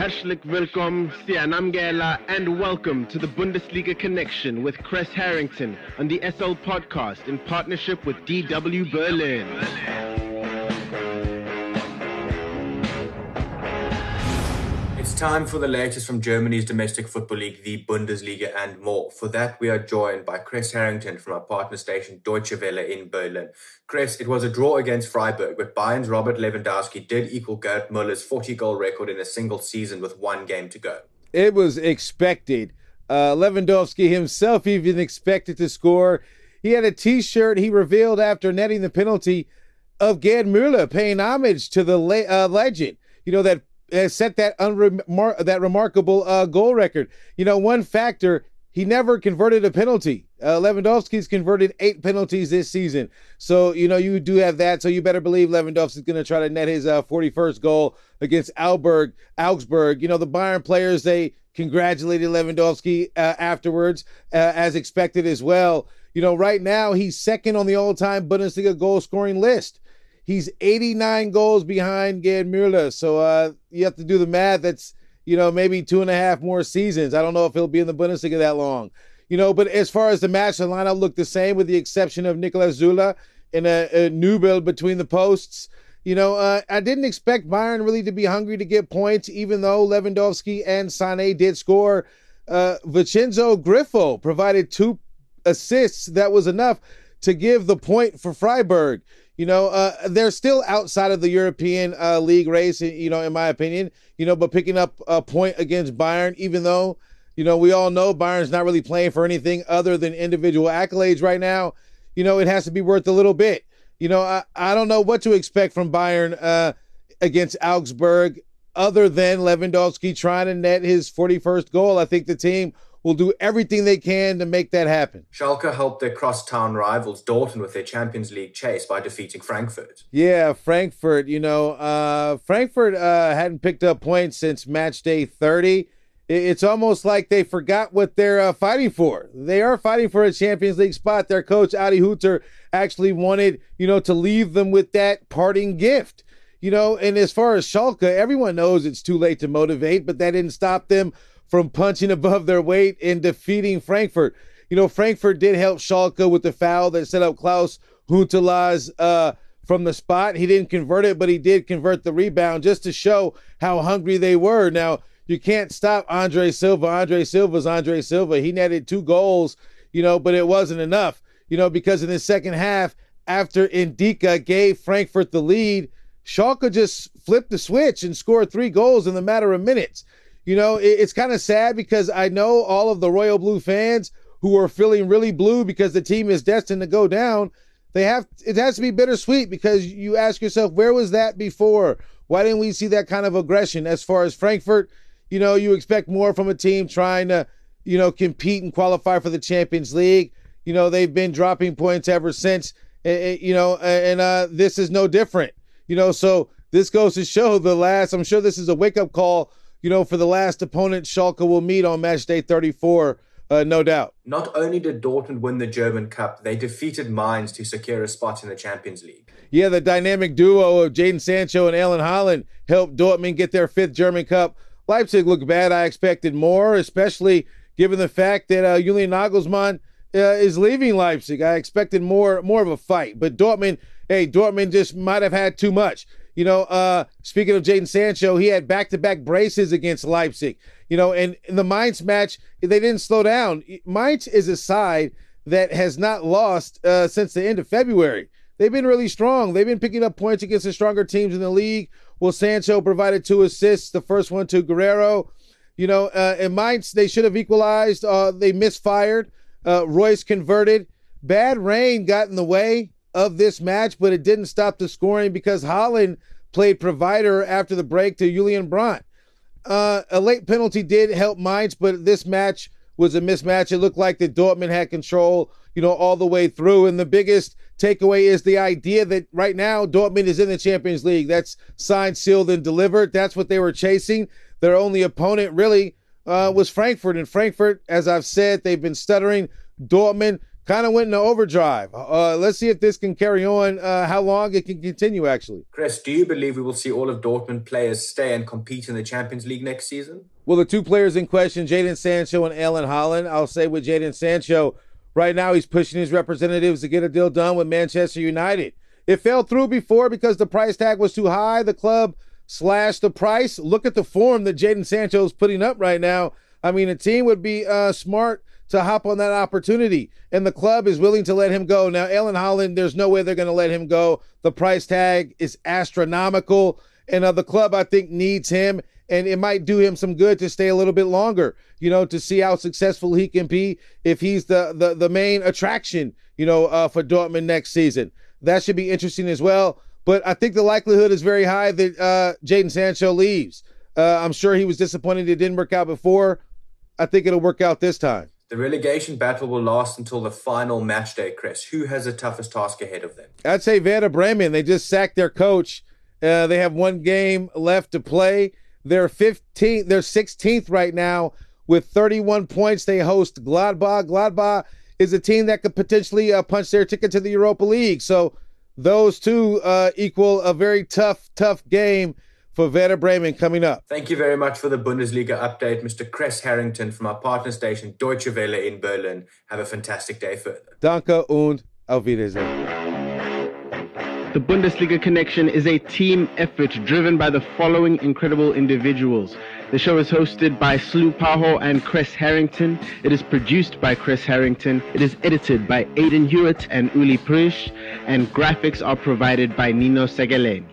Herzlich willkommen, Sianamgela, and welcome to the Bundesliga Connection with Kres Harrington on the SL Podcast in partnership with DW Berlin. Time for the latest from Germany's domestic football league, the Bundesliga, and more. For that, we are joined by Kres Harrington from our partner station Deutsche Welle in Berlin. Kres, it was a draw against Freiburg, but Bayern's Robert Lewandowski did equal Gerd Muller's 40 goal record in a single season with one game to go. It was expected. Uh, Lewandowski himself even expected to score. He had a t shirt he revealed after netting the penalty of Gerd Muller, paying homage to the le- uh, legend. You know, that set that unremar- that remarkable uh, goal record. You know, one factor he never converted a penalty. Uh, Lewandowski's converted eight penalties this season, so you know you do have that. So you better believe Lewandowski's going to try to net his uh, 41st goal against Alberg, Augsburg. You know the Bayern players they congratulated Lewandowski uh, afterwards, uh, as expected as well. You know, right now he's second on the all-time Bundesliga goal scoring list. He's 89 goals behind Gerd Muller. So uh, you have to do the math. That's, you know, maybe two and a half more seasons. I don't know if he'll be in the Bundesliga that long. You know, but as far as the match, the lineup looked the same with the exception of Nicolas Zula in a, a build between the posts. You know, uh, I didn't expect Bayern really to be hungry to get points, even though Lewandowski and Sané did score. Uh, Vincenzo Grifo provided two assists. That was enough to give the point for Freiburg. You know, uh, they're still outside of the European uh, League race, you know, in my opinion, you know, but picking up a point against Bayern, even though, you know, we all know Bayern's not really playing for anything other than individual accolades right now, you know, it has to be worth a little bit. You know, I, I don't know what to expect from Bayern uh, against Augsburg other than Lewandowski trying to net his 41st goal. I think the team will do everything they can to make that happen. Schalke helped their crosstown rivals Dortmund with their Champions League chase by defeating Frankfurt. Yeah, Frankfurt. You know, uh, Frankfurt uh, hadn't picked up points since match day 30. It's almost like they forgot what they're uh, fighting for. They are fighting for a Champions League spot. Their coach, Adi Hütter, actually wanted, you know, to leave them with that parting gift. You know, and as far as Schalke, everyone knows it's too late to motivate, but that didn't stop them from punching above their weight and defeating Frankfurt. You know, Frankfurt did help Schalke with the foul that set up Klaas Huntelaar's uh, from the spot. He didn't convert it, but he did convert the rebound just to show how hungry they were. Now, you can't stop Andre Silva. Andre Silva's Andre Silva. He netted two goals, you know, but it wasn't enough, you know, because in the second half, after Ndicka gave Frankfurt the lead, Schalke just flipped the switch and scored three goals in the matter of minutes. You know, it, it's kind of sad because I know all of the Royal Blue fans who are feeling really blue because the team is destined to go down. They have it has to be bittersweet because you ask yourself, where was that before? Why didn't we see that kind of aggression? As far as Frankfurt, you know, you expect more from a team trying to, you know, compete and qualify for the Champions League. You know, they've been dropping points ever since. Eh, eh, you know, eh, and uh, this is no different. You know, so this goes to show the last. I'm sure this is a wake up call you know, for the last opponent Schalke will meet on match day 34, uh, no doubt. Not only did Dortmund win the German Cup, they defeated Mainz to secure a spot in the Champions League. Yeah, the dynamic duo of Jadon Sancho and Erling Haaland helped Dortmund get their fifth German Cup. Leipzig looked bad. I expected more, especially given the fact that uh, Julian Nagelsmann uh, is leaving Leipzig. I expected more, more of a fight, but Dortmund, hey, Dortmund just might have had too much. You know, uh, speaking of Jadon Sancho, he had back to back braces against Leipzig. You know, and in the Mainz match, they didn't slow down. Mainz is a side that has not lost uh, since the end of February. They've been really strong. They've been picking up points against the stronger teams in the league. Well, Sancho provided two assists, the first one to Guerreiro. You know, uh, in Mainz, they should have equalized. Uh, they misfired. Uh, Reus converted. Bad rain got in the way of this match, but it didn't stop the scoring because Haaland played provider after the break to Julian Brandt. Uh, a late penalty did help Mainz, but this match was a mismatch. It looked like the Dortmund had control, you know, all the way through. And the biggest takeaway is the idea that right now Dortmund is in the Champions League. That's signed, sealed, and delivered. That's what they were chasing. Their only opponent really uh, was Frankfurt. And Frankfurt, as I've said, they've been stuttering. Dortmund kind of went into overdrive. Uh, let's see if this can carry on, uh, how long it can continue, actually. Kres, do you believe we will see all of Dortmund players stay and compete in the Champions League next season? Well, the two players in question, Jadon Sancho and Alan Haaland, I'll say with Jadon Sancho, right now he's pushing his representatives to get a deal done with Manchester United. It fell through before because the price tag was too high. The club slashed the price. Look at the form that Jadon Sancho is putting up right now. I mean, a team would be uh, smart to hop on that opportunity. And the club is willing to let him go. Now, Erling Haaland, there's no way they're going to let him go. The price tag is astronomical. And uh, the club, I think, needs him. And it might do him some good to stay a little bit longer, you know, to see how successful he can be if he's the the, the main attraction, you know, uh, for Dortmund next season. That should be interesting as well. But I think the likelihood is very high that uh, Jadon Sancho leaves. Uh, I'm sure he was disappointed it didn't work out before. I think it'll work out this time. The relegation battle will last until the final match day, Kres. Who has the toughest task ahead of them? I'd say Werder Bremen. They just sacked their coach. Uh, they have one game left to play. They're 15th, they're 16th right now with 31 points. They host Gladbach. Gladbach is a team that could potentially uh, punch their ticket to the Europa League. So those two uh, equal a very tough, tough game for Werder Bremen coming up. Thank you very much for the Bundesliga update, Mr. Kres Harrington from our partner station Deutsche Welle in Berlin. Have a fantastic day further. Danke und auf Wiedersehen. The Bundesliga Connection is a team effort driven by the following incredible individuals. The show is hosted by Slu Paho and Kres Harrington. It is produced by Kres Harrington. It is edited by Aidan Hewitt and Uli Prish. And graphics are provided by Nino Segaleni.